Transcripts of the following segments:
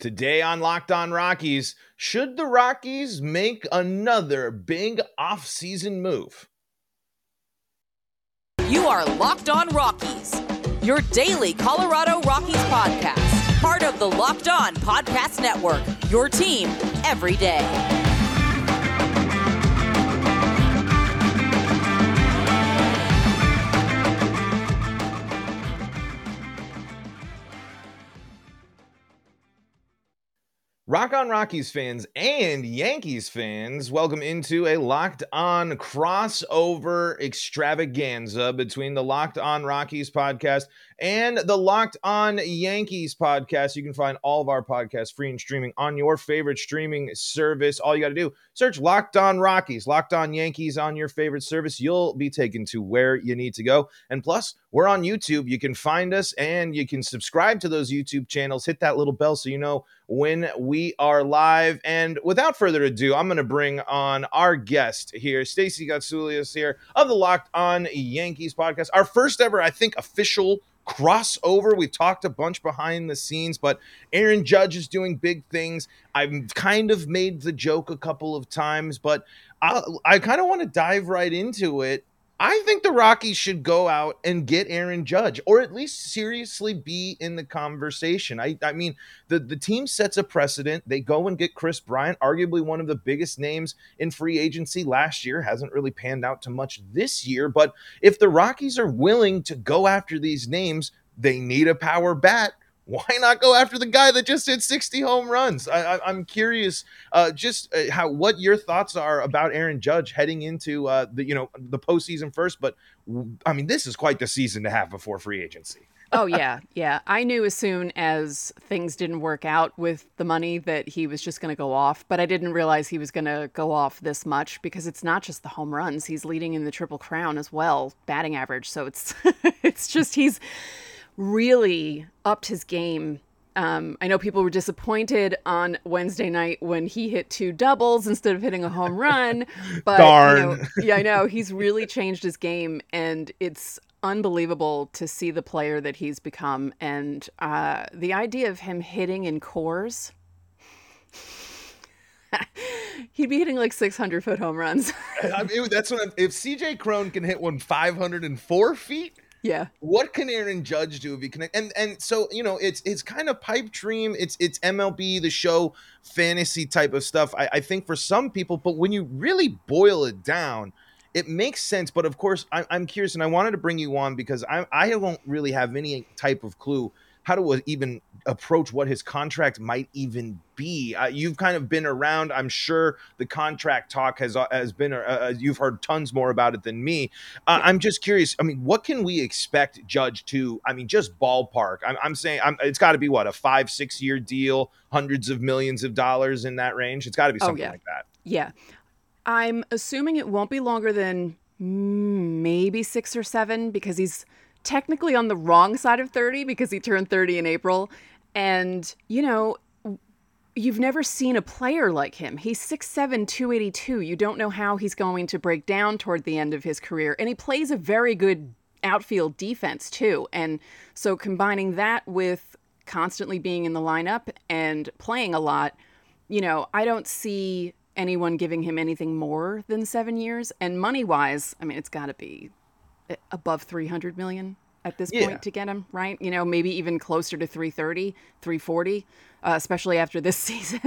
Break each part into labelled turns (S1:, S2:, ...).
S1: Today on Locked On Rockies, should the Rockies make another big offseason move?
S2: You are Locked On Rockies, your daily Colorado Rockies podcast, part of the Locked On Podcast Network, your team every day.
S1: Rock on Rockies fans and Yankees fans, welcome into a locked on crossover extravaganza between the Locked on Rockies podcast and the Locked On Yankees podcast. You can find all of our podcasts free and streaming on your favorite streaming service. All you got to do, search Locked On Rockies, Locked On Yankees on your favorite service. You'll be taken to where you need to go. And plus, we're on YouTube. You can find us and you can subscribe to those YouTube channels. Hit that little bell so you know when we are live. And without further ado, I'm going to bring on our guest here, Stacey Gotsulias here of the Locked On Yankees podcast. Our first ever, I think, official crossover. We've talked a bunch behind the scenes, but Aaron Judge is doing big things. I've kind of made the joke a couple of times, but I, I kind of want to dive right into it I think the Rockies should go out and get Aaron Judge, or at least seriously be in the conversation. I, I mean, the, the team sets a precedent. They go and get Kris Bryant, arguably one of the biggest names in free agency last year. Hasn't really panned out to much this year. But if the Rockies are willing to go after these names, they need a power bat why not go after the guy that just hit 60 home runs? I, am curious, uh, just uh, how what your thoughts are about Aaron Judge heading into uh, the you know the postseason first. But I mean, this is quite the season to have before free agency.
S3: oh yeah, yeah. I knew as soon as things didn't work out with the money that he was just going to go off, but I didn't realize he was going to go off this much because it's not just the home runs. He's leading in the triple crown as well, batting average. So it's it's just he's really upped his game. Um, I know people were disappointed on Wednesday night when he hit two doubles instead of hitting a home run. But
S1: Darn.
S3: You know, yeah, I know he's really changed his game, and it's unbelievable to see the player that he's become. And uh, the idea of him hitting in Coors. He'd be hitting like 600 foot home runs.
S1: I mean, that's what I'm, if CJ Cron can hit one 504 feet,
S3: yeah.
S1: What can Aaron Judge do if he can and and so you know it's it's kind of pipe dream. It's it's MLB the show fantasy type of stuff. I, I think for some people, but when you really boil it down, it makes sense. But of course, I, I'm curious, and I wanted to bring you on because I I don't really have any type of clue how to even approach what his contract might even be. Uh, you've kind of been around. I'm sure the contract talk has uh, has been. Uh, uh, you've heard tons more about it than me. Uh, I'm just curious. I mean, what can we expect Judge to? I mean, just ballpark. I'm, I'm saying I'm, it's got to be what a five six year deal, hundreds of millions of dollars in that range. It's got to be oh, something
S3: oh, yeah.
S1: like that.
S3: Yeah, I'm assuming it won't be longer than maybe six or seven because he's technically on the wrong side of 30 because he turned 30 in April. And, you know, you've never seen a player like him. He's 6'7, 282. You don't know how he's going to break down toward the end of his career. And he plays a very good outfield defense, too. And so combining that with constantly being in the lineup and playing a lot, you know, I don't see anyone giving him anything more than seven years. And money wise, I mean, it's got to be above 300 million at this yeah. point to get him, right? You know, maybe even closer to 330, 340, uh, especially after this season.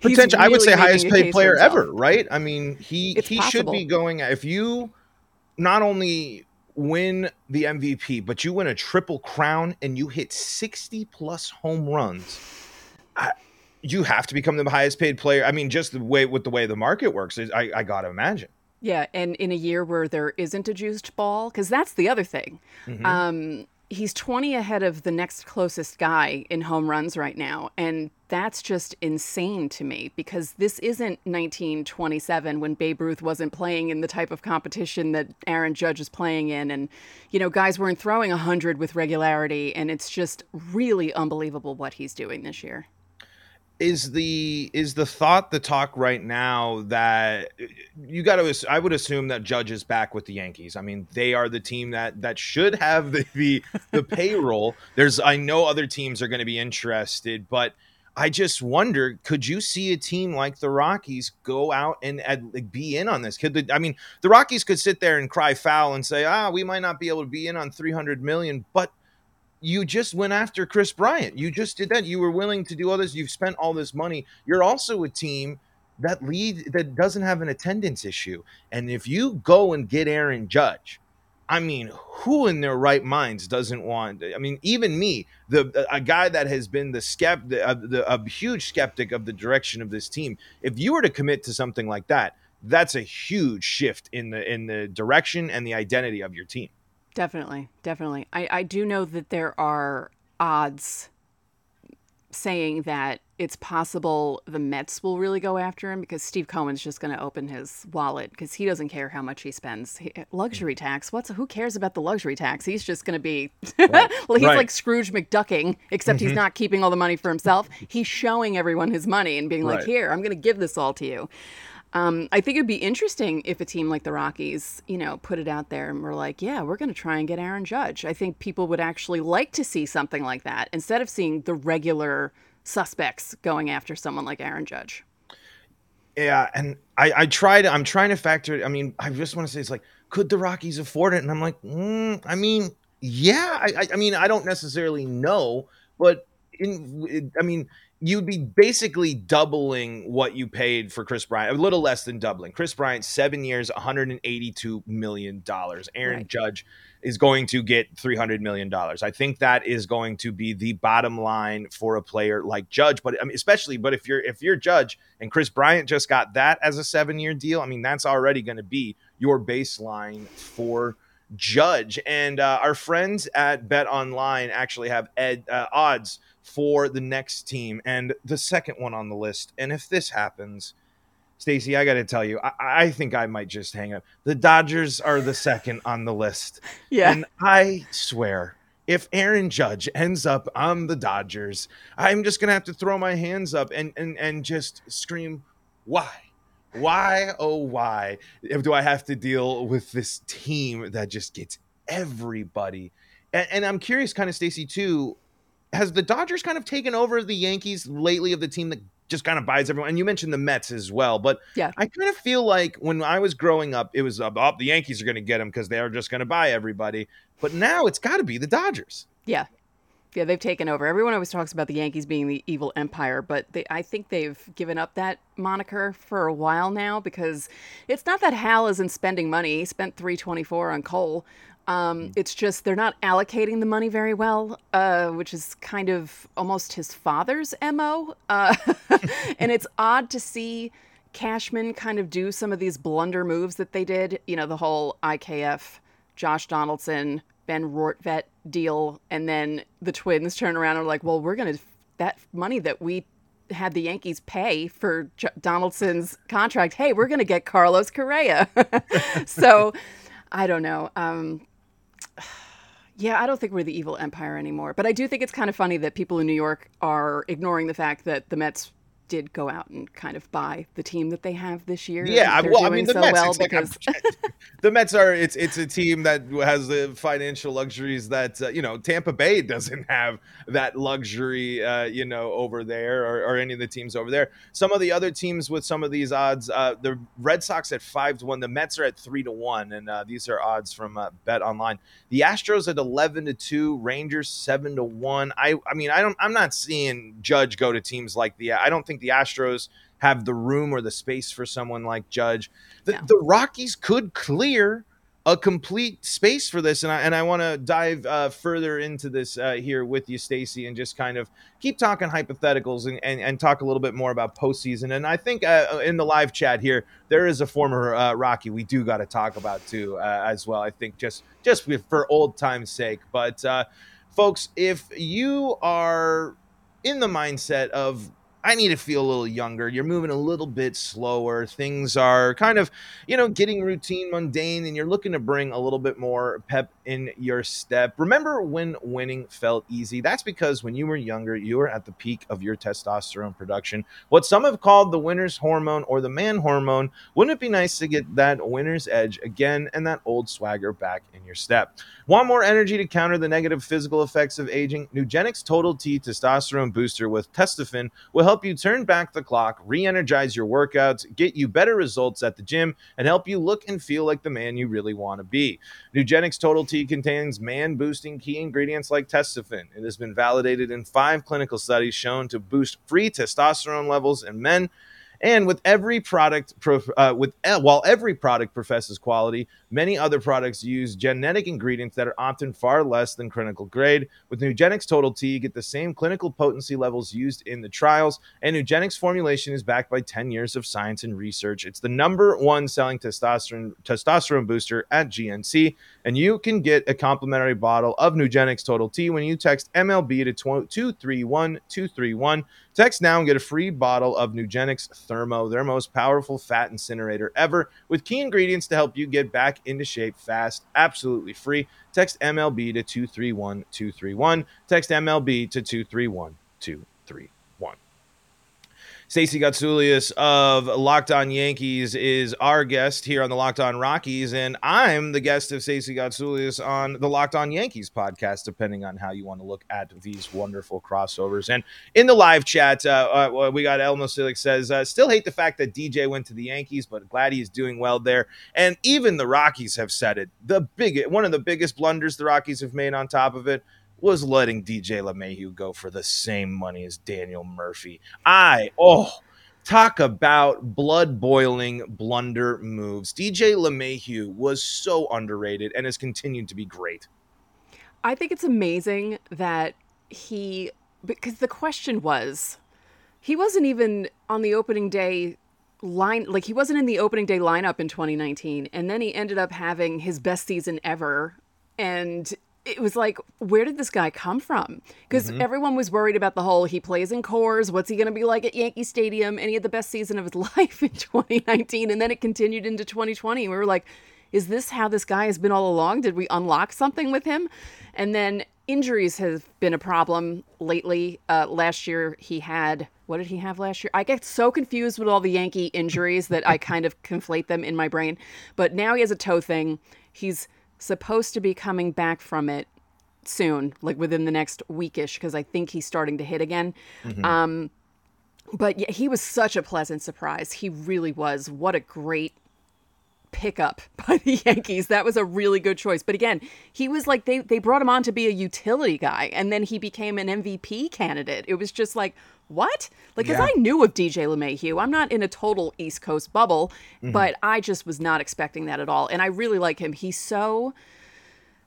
S1: Potential, really I would say highest paid player ever, right? I mean, he
S3: it's
S1: he
S3: possible.
S1: should be going if you not only win the MVP, but you win a triple crown and you hit 60 plus home runs. I, you have to become the highest paid player. I mean, just the way with the way the market works, I, I got to imagine.
S3: Yeah, and in a year where there isn't a juiced ball, because that's the other thing. Mm-hmm. Um, he's 20 ahead of the next closest guy in home runs right now. And that's just insane to me because this isn't 1927 when Babe Ruth wasn't playing in the type of competition that Aaron Judge is playing in. And, you know, guys weren't throwing 100 with regularity. And it's just really unbelievable what he's doing this year
S1: is the is the thought the talk right now that you got to I would assume that Judge is back with the Yankees. I mean, they are the team that that should have the the, the payroll. There's I know other teams are going to be interested, but I just wonder, could you see a team like the Rockies go out and, and like, be in on this? Could the, I mean, the Rockies could sit there and cry foul and say, ah, we might not be able to be in on 300 million, but you just went after Kris Bryant. You just did that. You were willing to do all this. You've spent all this money. You're also a team that lead that doesn't have an attendance issue. And if you go and get Aaron Judge, I mean, who in their right minds doesn't want? I mean, even me, the a guy that has been the skeptic, uh, the, a huge skeptic of the direction of this team. If you were to commit to something like that, that's a huge shift in the in the direction and the identity of your team.
S3: Definitely, definitely. I I do know that there are odds saying that it's possible the Mets will really go after him because Steve Cohen's just going to open his wallet because he doesn't care how much he spends. He, luxury tax? What's who cares about the luxury tax? He's just going to be right. well, he's right. like Scrooge McDucking, except mm-hmm. he's not keeping all the money for himself. He's showing everyone his money and being like, right. "Here, I'm going to give this all to you." Um, I think it'd be interesting if a team like the Rockies, you know, put it out there and we're like, yeah, we're going to try and get Aaron Judge. I think people would actually like to see something like that instead of seeing the regular suspects going after someone like Aaron Judge.
S1: Yeah, and I, I tried. I'm trying to factor it. I mean, I just want to say it's like, could the Rockies afford it? And I'm like, mm, I mean, yeah. I, I mean, I don't necessarily know, but in, I mean, you'd be basically doubling what you paid for Kris Bryant, a little less than doubling. Kris Bryant, seven years, 182 million dollars. Aaron right. Judge is going to get $300 million. I think that is going to be the bottom line for a player like Judge, but I mean, especially, but if you're, if you're Judge and Kris Bryant just got that as a seven year deal, I mean, that's already going to be your baseline for Judge. And uh, our friends at Bet Online actually have ed, uh, odds for the next team and the second one on the list. And if this happens, Stacy, I got to tell you, I, I, think I might just hang up. The Dodgers are the second on the list.
S3: Yeah.
S1: And I swear, if Aaron Judge ends up on the Dodgers, I'm just going to have to throw my hands up and, and, and just scream, why? Why, oh, why do I have to deal with this team that just gets everybody? And, and I'm curious, kind of, Stacy, too. Has the Dodgers kind of taken over the Yankees lately of the team that just kind of buys everyone. And you mentioned the Mets as well, but
S3: yeah,
S1: I kind of feel like when I was growing up, it was uh, oh, the Yankees are going to get them because they are just going to buy everybody. But now it's got to be the Dodgers.
S3: Yeah, yeah, they've taken over. Everyone always talks about the Yankees being the evil empire, but they, I think they've given up that moniker for a while now because it's not that Hal isn't spending money. He spent 324 on Cole. Um, mm. it's just they're not allocating the money very well, uh, which is kind of almost his father's mo. Uh, and it's odd to see Cashman kind of do some of these blunder moves that they did. You know, the whole IKF, Josh Donaldson, Ben Rortvedt deal, and then the Twins turn around and are like, "Well, we're gonna that money that we had the Yankees pay for J- Donaldson's contract. Hey, we're gonna get Carlos Correa." so. I don't know. Um, yeah, I don't think we're the evil empire anymore. But I do think it's kind of funny that people in New York are ignoring the fact that the Mets did go out and kind of buy the team that they have this year.
S1: Yeah, well, I mean, the so Mets, well because the Mets are it's it's a team that has the financial luxuries that uh, you know Tampa Bay doesn't have that luxury, uh, you know, over there or, or, any of the teams over there. Some of the other teams with some of these odds, uh, the Red Sox at five to one, the Mets are at three to one, and uh, these are odds from uh, Bet Online. The Astros at eleven to two, Rangers seven to one. I I mean, I don't I'm not seeing Judge go to teams like the I don't think think the Astros have the room or the space for someone like Judge. The, no. the Rockies could clear a complete space for this, and I and I want to dive uh, further into this uh, here with you, Stacy, and just kind of keep talking hypotheticals and, and, and talk a little bit more about postseason. And I think uh, in the live chat here, there is a former uh, Rocky we do got to talk about too uh, as well. I think just just for old time's sake, but uh, folks, if you are in the mindset of I need to feel a little younger. You're moving a little bit slower. Things are kind of, you know, getting routine, mundane, and you're looking to bring a little bit more pep in your step. Remember when winning felt easy? That's because when you were younger, you were at the peak of your testosterone production. What some have called the winner's hormone or the man hormone. Wouldn't it be nice to get that winner's edge again and that old swagger back in your step? Want more energy to counter the negative physical effects of aging? Nugenix Total T Testosterone Booster with Testofen will help you turn back the clock, re energize your workouts, get you better results at the gym, and help you look and feel like the man you really want to be. Nugenix Total T contains man boosting key ingredients like Testofen. It has been validated in five clinical studies shown to boost free testosterone levels in men and with every product, uh, with uh, while every product professes quality, many other products use genetic ingredients that are often far less than clinical grade. With Nugenix Total T, you get the same clinical potency levels used in the trials, and Nugenix formulation is backed by 10 years of science and research. It's the number one selling testosterone testosterone booster at GNC, and you can get a complimentary bottle of Nugenix Total T when you text MLB to 231 231. Text now and get a free bottle of Nugenix Thermo, their most powerful fat incinerator ever, with key ingredients to help you get back into shape fast, absolutely free. Text MLB to 231 231. Text MLB to 231 231. Stacey Gotsulias of Locked On Yankees is our guest here on the Locked On Rockies, and I'm the guest of Stacey Gotsulias on the Locked On Yankees podcast, depending on how you want to look at these wonderful crossovers. And in the live chat, uh, uh, we got Elmo Silic says, uh, still hate the fact that DJ went to the Yankees, but glad he's doing well there. And even the Rockies have said it. The big, one of the biggest blunders the Rockies have made on top of it was letting DJ LeMahieu go for the same money as Daniel Murphy. I, oh, talk about blood boiling blunder moves. DJ LeMahieu was so underrated and has continued to be great.
S3: I think it's amazing that he, because the question was, he wasn't even on the opening day line like he wasn't in the opening day lineup in 2019 and then he ended up having his best season ever and it was like, where did this guy come from? Because mm-hmm. everyone was worried about the whole he plays in Coors, What's he going to be like at Yankee Stadium? And he had the best season of his life in 2019. And then it continued into 2020. We were like, is this how this guy has been all along? Did we unlock something with him? And then injuries have been a problem lately. Uh, last year, he had what did he have last year? I get so confused with all the Yankee injuries that I kind of conflate them in my brain. But now he has a toe thing. He's supposed to be coming back from it soon, like within the next weekish, because I think he's starting to hit again. Mm-hmm. Um, but yeah, he was such a pleasant surprise. He really was. What a great pickup by the Yankees. That was a really good choice. But again, he was like they they brought him on to be a utility guy and then he became an MVP candidate. It was just like, what? Like yeah. I knew of DJ LeMahieu. I'm not in a total East Coast bubble, mm-hmm. but I just was not expecting that at all. And I really like him. He's so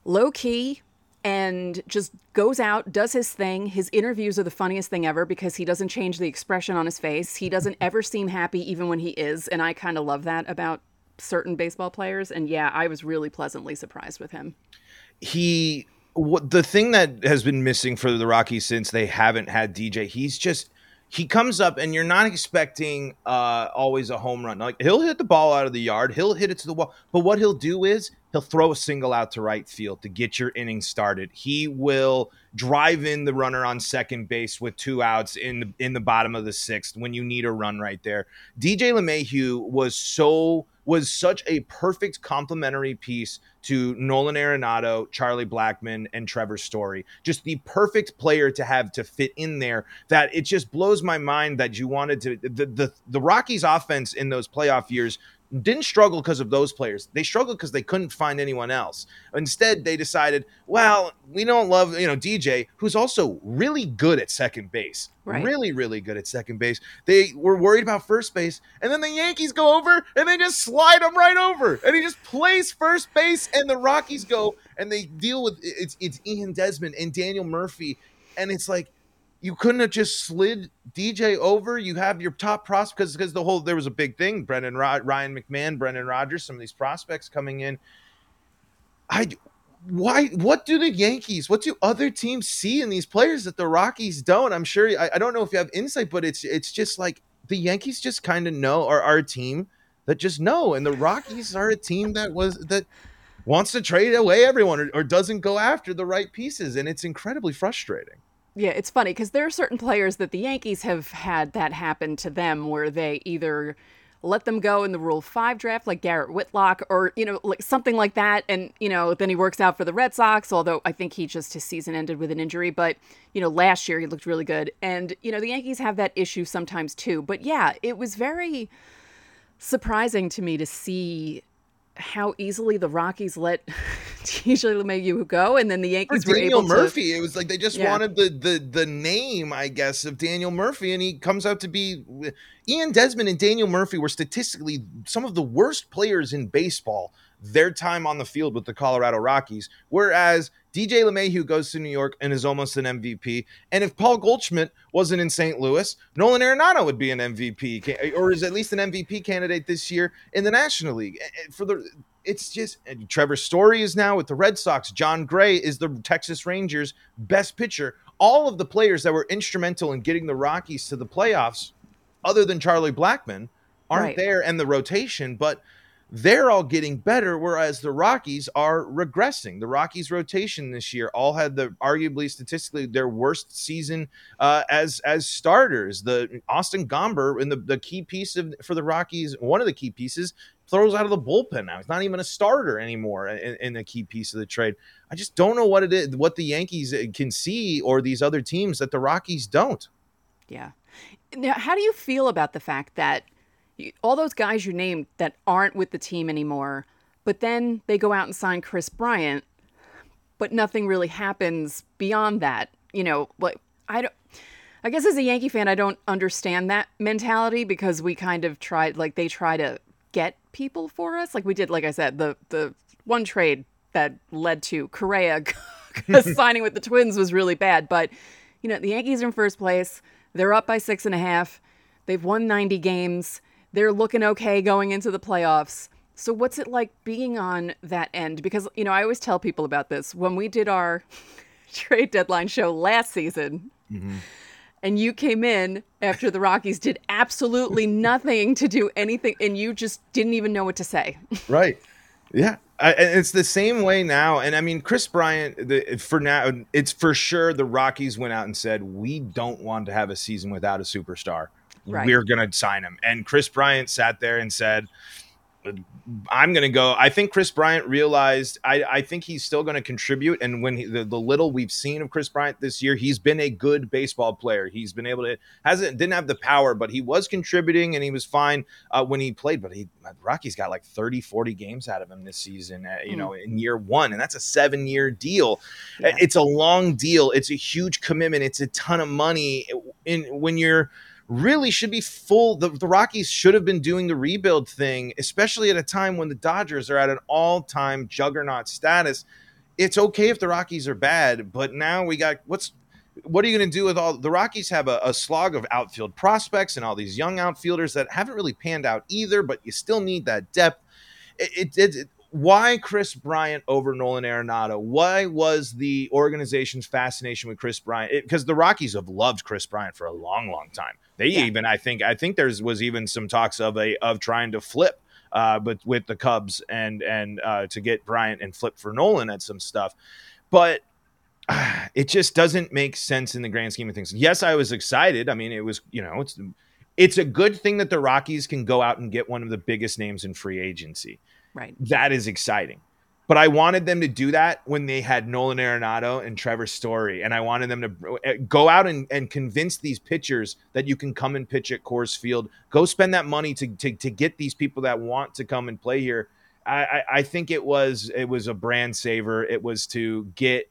S3: low key and just goes out, does his thing. His interviews are the funniest thing ever because he doesn't change the expression on his face. He doesn't ever seem happy even when he is, and I kind of love that about certain baseball players. And yeah, I was really pleasantly surprised with him.
S1: He, what the thing that has been missing for the Rockies since they haven't had DJ, he's just he comes up and you're not expecting uh, always a home run. Like he'll hit the ball out of the yard, he'll hit it to the wall, but what he'll do is he'll throw a single out to right field to get your inning started. He will drive in the runner on second base with two outs in the, in the bottom of the sixth when you need a run right there. DJ LeMahieu was so was such a perfect complementary piece to Nolan Arenado, Charlie Blackmon, and Trevor Story. Just the perfect player to have to fit in there. That it just blows my mind that you wanted to the the, the Rockies offense in those playoff years didn't struggle because of those players. They struggled because they couldn't find anyone else. Instead, they decided, well, we don't love, you know, DJ, who's also really good at second base. Right. Really, really good at second base. They were worried about first base, and then the Yankees go over and they just slide him right over. And he just plays first base, and the Rockies go and they deal with it's it's Ian Desmond and Daniel Murphy. And it's like you couldn't have just slid DJ over. You have your top prospects because the whole there was a big thing. Brendan Ryan McMahon, Brendan Rodgers, some of these prospects coming in. I why what do the Yankees, what do other teams see in these players that the Rockies don't? I'm sure I, I don't know if you have insight, but it's it's just like the Yankees just kind of know are a team that just know, and the Rockies are a team that was that wants to trade away everyone or, or doesn't go after the right pieces, and it's incredibly frustrating.
S3: Yeah, it's funny because there are certain players that the Yankees have had that happen to them where they either let them go in the Rule 5 draft like Garrett Whitlock or, you know, like something like that. And, you know, then he works out for the Red Sox, although I think he just, his season ended with an injury. But, you know, last year he looked really good. And, you know, the Yankees have that issue sometimes too. But yeah, it was very surprising to me to see how easily the Rockies let DJ LeMahieu go, and then the Yankees were
S1: Daniel
S3: able
S1: Murphy.
S3: to.
S1: It was like they just
S3: Yeah.
S1: wanted the the the name, I guess, of Daniel Murphy, and he comes out to be Ian Desmond and Daniel Murphy were statistically some of the worst players in baseball. Their time on the field with the Colorado Rockies, whereas DJ LeMahieu goes to New York and is almost an MVP. And if Paul Goldschmidt wasn't in St. Louis, Nolan Arenado would be an MVP, or is at least an MVP candidate this year in the National League. For the it's just Trevor Story is now with the Red Sox. Jon Gray is the Texas Rangers' best pitcher. All of the players that were instrumental in getting the Rockies to the playoffs, other than Charlie Blackmon, aren't
S3: Right.
S1: there and the rotation, but they're all getting better, whereas the Rockies are regressing. The Rockies rotation this year all had the arguably statistically their worst season uh, as as starters. The Austin Gomber in the, the key piece of for the Rockies, one of the key pieces, throws out of the bullpen now. He's not even a starter anymore in, in the key piece of the trade. I just don't know what it is, what the Yankees uh, can see or these other teams that the Rockies don't.
S3: Yeah. Now, how do you feel about the fact that all those guys you named that aren't with the team anymore, but then they go out and sign Kris Bryant, but nothing really happens beyond that? You know, like I don't. I guess as a Yankee fan, I don't understand that mentality because we kind of tried, like they try to get people for us, like we did. Like I said, the the one trade that led to Correa signing with the Twins was really bad, but you know the Yankees are in first place. They're up by six and a half. They've won 90 games. They're looking okay going into the playoffs. So what's it like being on that end? Because you know I always tell people about this when we did our trade deadline show last season mm-hmm. and you came in after the Rockies did absolutely nothing to do anything, and you just didn't even know what to say.
S1: Right. Yeah. I, it's the same way now. And I mean, Kris Bryant, the, for now, it's for sure the Rockies went out and said, we don't want to have a season without a superstar.
S3: Right.
S1: We're going to sign him. And Kris Bryant sat there and said, I'm going to go. I think Kris Bryant realized, I, I think he's still going to contribute. And when he, the, the little we've seen of Kris Bryant this year, he's been a good baseball player. He's been able to, hasn't, didn't have the power, but he was contributing and he was fine uh, when he played. But he, Rockies got like 30, 40 games out of him this season, uh, you
S3: Mm.
S1: know, in year one. And that's a seven year deal.
S3: Yeah.
S1: It's a long deal. It's a huge commitment. It's a ton of money. In when you're, really should be full. The, the Rockies should have been doing the rebuild thing, especially at a time when the Dodgers are at an all time juggernaut status. It's okay if the Rockies are bad, but now we got what's what are you going to do with all the Rockies have a, a slog of outfield prospects and all these young outfielders that haven't really panned out either, but you still need that depth. It, it, it why Kris Bryant over Nolan Arenado? Why was the organization's fascination with Kris Bryant? Because the Rockies have loved Kris Bryant for a long, long time. They
S3: Yeah.
S1: even, I think, I think there's was even some talks of a of trying to flip, uh, but with the Cubs and and uh, to get Bryant and flip for Nolan at some stuff, but uh, it just doesn't make sense in the grand scheme of things. Yes, I was excited. I mean, it was you know it's it's a good thing that the Rockies can go out and get one of the biggest names in free agency
S3: Right.
S1: that is exciting. But I wanted them to do that when they had Nolan Arenado and Trevor Story. And I wanted them to uh, go out and, and convince these pitchers that you can come and pitch at Coors Field. Go spend that money to, to, to get these people that want to come and play here. I, I, I think it was it was a brand saver. It was to get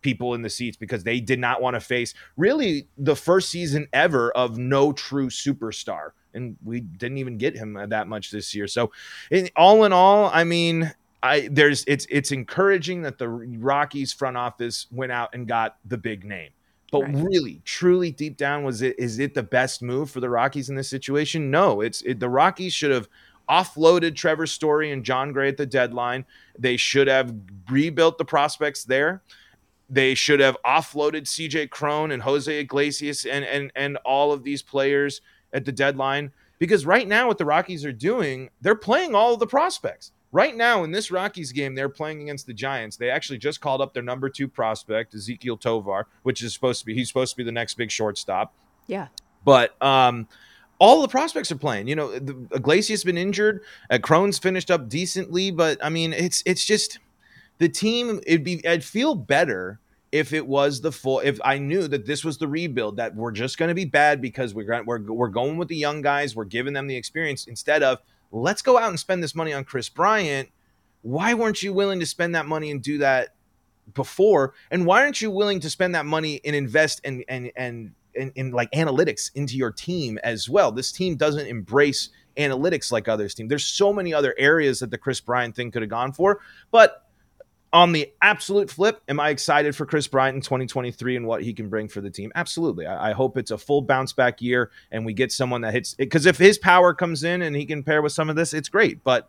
S1: people in the seats because they did not want to face really the first season ever of no true superstar. And we didn't even get him uh, that much this year. So in, all in all, I mean, I there's it's it's encouraging that the Rockies front office went out and got the big name. But
S3: Right.
S1: really, truly deep down, was it is it the best move for the Rockies in this situation? No, it's it, the Rockies should have offloaded Trevor Story and Jon Gray at the deadline. They should have rebuilt the prospects there. They should have offloaded CJ Cron and Jose Iglesias and and and all of these players at the deadline because right now what the Rockies are doing, they're playing all the prospects. Right now in this Rockies game, they're playing against the Giants. They actually just called up their number two prospect, Ezequiel Tovar, which is supposed to be he's supposed to be the next big shortstop.
S3: Yeah.
S1: But um, all the prospects are playing. You know, the, Iglesias been injured. Uh, Cron's finished up decently, but I mean, it's it's just the team. It'd be I'd feel better if it was the full. If I knew that this was the rebuild that we're just going to be bad because we're we're we're going with the young guys. We're giving them the experience instead of let's go out and spend this money on Kris Bryant. Why weren't you willing to spend that money and do that before? And why aren't you willing to spend that money and invest and and and in, in like analytics into your team as well. This team doesn't embrace analytics like others team. There's so many other areas that the Kris Bryant thing could have gone for, but on the absolute flip, am I excited for Kris Bryant in 2023 and what he can bring for the team? Absolutely. I, I hope it's a full bounce back year and we get someone that hits because if his power comes in and he can pair with some of this, it's great. But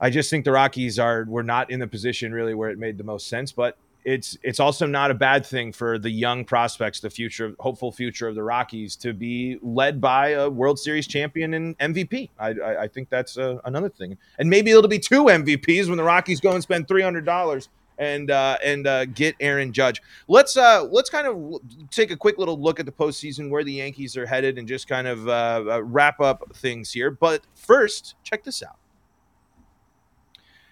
S1: I just think the Rockies are we're not in the position really where it made the most sense. But it's it's also not a bad thing for the young prospects, the future, hopeful future of the Rockies, to be led by a World Series champion and MVP. I, I, I think that's uh, another thing, and maybe it'll be two MVPs when the Rockies go and spend three hundred dollars and uh, and uh, get Aaron Judge. Let's uh, let's kind of take a quick little look at the postseason, where the Yankees are headed, and just kind of uh, uh, wrap up things here. But first, check this out.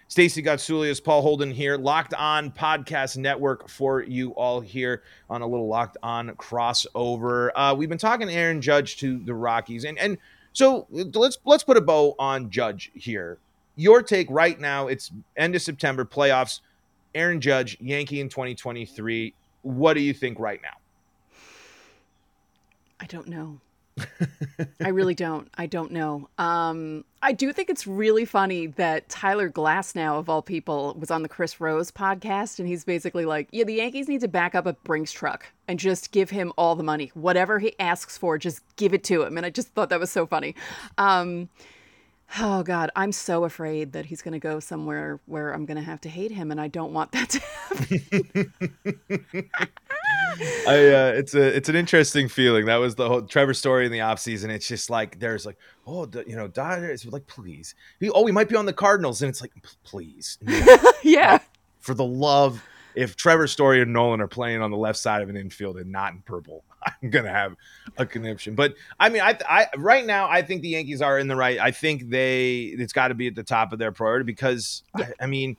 S1: Stacey Gotsulias, Paul Holden here, Locked On Podcast Network for you all here on a little Locked On crossover. Uh, we've been talking Aaron Judge to the Rockies, and and so let's let's put a bow on Judge here. Your take right now? It's end of September playoffs. Aaron Judge, Yankee in 2023. What do you think right now?
S3: I don't know. I really don't. I don't know. Um, I do think it's really funny that Tyler Glasnow, of all people, was on the Chris Rose podcast, and he's basically like, "Yeah, the Yankees need to back up a Brinks truck and just give him all the money, whatever he asks for, just give it to him." And I just thought that was so funny. Um, oh God, I'm so afraid that he's going to go somewhere where I'm going to have to hate him, and I don't want that to
S1: happen. I uh, it's a it's an interesting feeling. That was the whole Trevor story in the offseason. It's just like there's like oh the, you know Dodgers like please he, oh we might be on the Cardinals and it's like please
S3: yeah
S1: for the love if Trevor Story and Nolan are playing on the left side of an infield and not in purple, I'm gonna have a conniption. But I mean, I, I right now I think the Yankees are in the right. I think they it's got to be at the top of their priority because yeah. I, I mean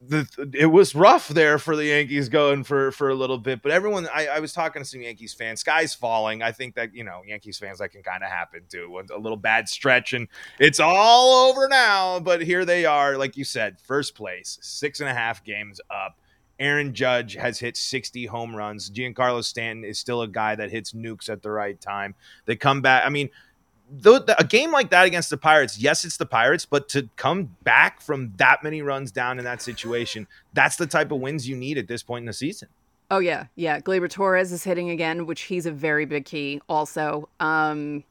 S1: the, it was rough there for the Yankees going for for a little bit, but everyone I, I was talking to some Yankees fans. Sky's falling. I think that you know Yankees fans that can kind of happen too. A little bad stretch and it's all over now. But here they are, like you said, first place, six and a half games up. Aaron Judge has hit 60 home runs. Giancarlo Stanton is still a guy that hits nukes at the right time. They come back. I mean, a game like that against the Pirates, yes, it's the Pirates, but to come back from that many runs down in that situation, that's the type of wins you need at this point in the season.
S3: Oh yeah, yeah. Gleyber Torres is hitting again, which he's a very big key. Also, um,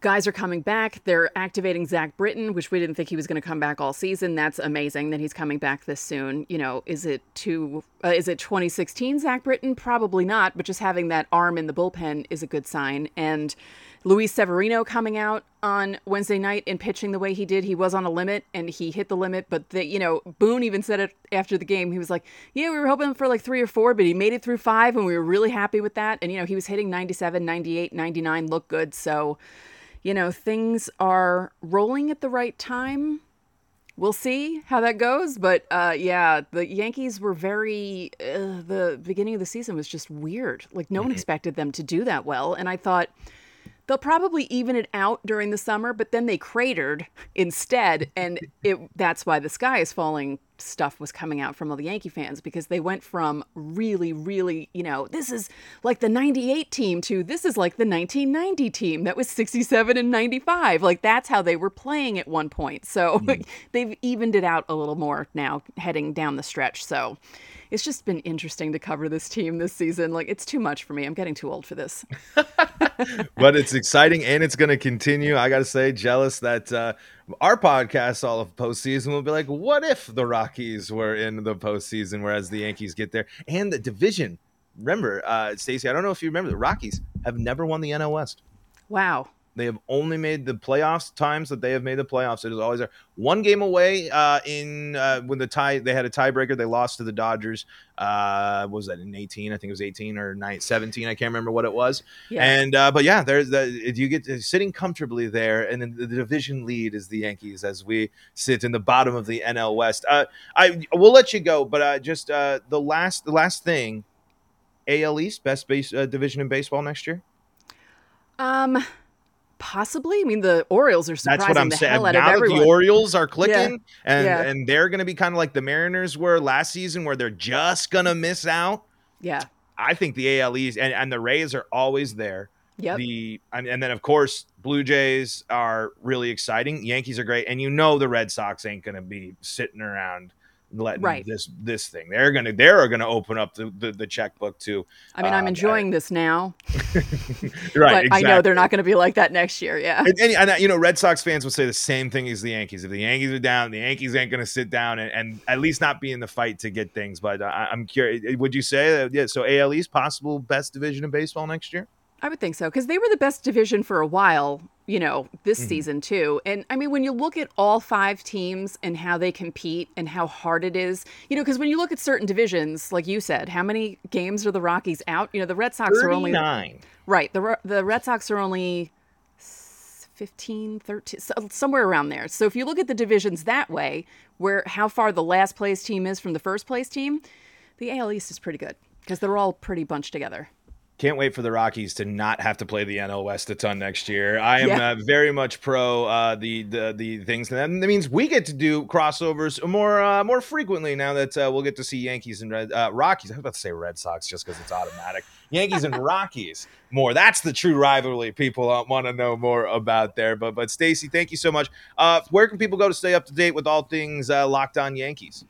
S3: guys are coming back. They're activating Zach Britton, which we didn't think he was going to come back all season. That's amazing that he's coming back this soon. You know, is it to uh, is it 2016 Zach Britton? Probably not, but just having that arm in the bullpen is a good sign. And Luis Severino coming out on Wednesday night and pitching the way he did. He was on a limit and he hit the limit, but the, you know, Boone even said it after the game. He was like, "Yeah, we were hoping for like 3 or 4, but he made it through 5 and we were really happy with that." And you know, he was hitting 97, 98, 99, look good. So, you know, things are rolling at the right time. We'll see how that goes, but uh, yeah, the Yankees were very. Uh, the beginning of the season was just weird. Like no one mm-hmm. expected them to do that well, and I thought they'll probably even it out during the summer, but then they cratered instead, and it that's why the sky is falling stuff was coming out from all the Yankee fans because they went from really, really, you know, this is like the 98 team to this is like the 1990 team that was 67 and 95. Like that's how they were playing at one point. So mm. they've evened it out a little more now heading down the stretch. So it's just been interesting to cover this team this season. Like it's too much for me. I'm getting too old for this.
S1: but it's exciting and it's going to continue. I got to say, jealous that uh, our podcast all of postseason will be like, what if the Rockies were in the postseason, whereas the Yankees get there and the division. Remember, uh, Stacey, I don't know if you remember, the Rockies have never won the NL West.
S3: Wow.
S1: They have only made the playoffs times that they have made the playoffs. It is always there. One game away uh, in uh, when the tie they had a tiebreaker. They lost to the Dodgers. Uh, what was that in 18? I think it was 18 or 9, 17. I can't remember what it was.
S3: Yeah.
S1: And uh, but yeah, there's the you get sitting comfortably there, and then the division lead is the Yankees as we sit in the bottom of the NL West. Uh, I will let you go, but uh, just uh, the last the last thing, AL East best base uh, division in baseball next year.
S3: Um, possibly. I mean, the Orioles are surprising
S1: That's what I'm
S3: the
S1: saying.
S3: hell out
S1: Now
S3: of
S1: that
S3: everyone.
S1: the Orioles are clicking, and
S3: Yeah.
S1: and they're going to be kind of like the Mariners were last season, where they're just going to miss out.
S3: yeah.
S1: I think the AL East and, and the Rays are always there.
S3: Yeah.
S1: The and, and then of course Blue Jays are really exciting. Yankees are great, and you know the Red Sox ain't going to be sitting around letting
S3: Right.
S1: this this thing. They're gonna they're gonna open up the the, the checkbook too.
S3: I mean, I'm
S1: Uh,
S3: enjoying this now,
S1: right,
S3: but I know they're not going to be like that next year. Yeah.
S1: And, and, and, uh, you know, Red Sox fans will say the same thing as the Yankees. If the Yankees are down, the Yankees ain't going to sit down and, and at least not be in the fight to get things. But I, I'm curious. Would you say that? Yeah. So AL East possible best division in baseball next year?
S3: I would think so because they were the best division for a while, you know, this
S1: Mhm.
S3: season too. And I mean, when you look at all five teams and how they compete and how hard it is, you know, because when you look at certain divisions, like you said, how many games are the Rockies out? You know, the Red Sox are only
S1: nine.
S3: right. The the Red Sox are only s- 15, 13, so- somewhere around there. So if you look at the divisions that way, where how far the last place team is from the first place team, the AL East is pretty good because they're all pretty bunched together.
S1: Can't wait for the Rockies to not have to play the NL West a ton next year. I am
S3: Yeah.
S1: uh, very much pro uh, the, the the things. And that means we get to do crossovers more uh, more frequently now that uh, we'll get to see Yankees and Red uh, Rockies. I was about to say Red Sox just because it's automatic. Yankees and Rockies more. That's the true rivalry people want to know more about there. But but Stacy, thank you so much. Uh, where can people go to stay up to date with all things uh, Locked On Yankees?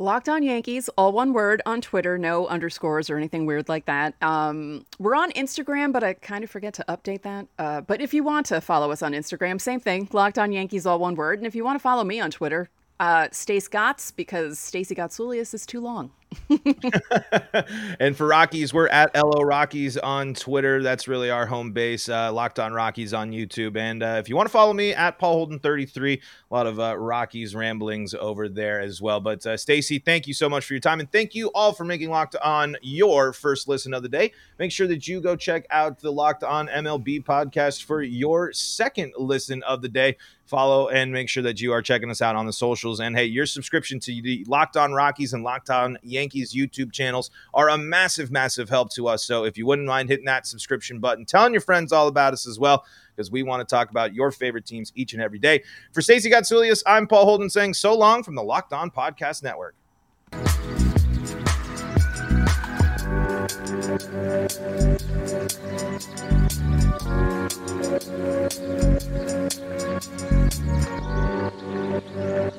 S3: Locked on Yankees, all one word on Twitter, no underscores or anything weird like that. Um, we're on Instagram, but I kind of forget to update that. Uh, but if you want to follow us on Instagram, same thing, Locked on Yankees, all one word. And if you want to follow me on Twitter, uh, Stace Gotts, because Stacey Gotsulias is too long.
S1: and for Rockies, we're at LO Rockies on Twitter. That's really our home base. Uh, Locked on Rockies on YouTube. And uh, if you want to follow me at Paul Holden 33, a lot of uh, Rockies ramblings over there as well. But uh, Stacy, thank you so much for your time. And thank you all for making Locked on your first listen of the day. Make sure that you go check out the Locked on MLB podcast for your second listen of the day follow and make sure that you are checking us out on the socials. And hey, your subscription to the Locked On Rockies and Locked On Yankees YouTube channels are a massive, massive help to us. So if you wouldn't mind hitting that subscription button, telling your friends all about us as well, because we want to talk about your favorite teams each and every day. For Stacey Gotsulias, I'm Paul Holden saying so long from the Locked On Podcast Network. Thank you.
S4: Thank you.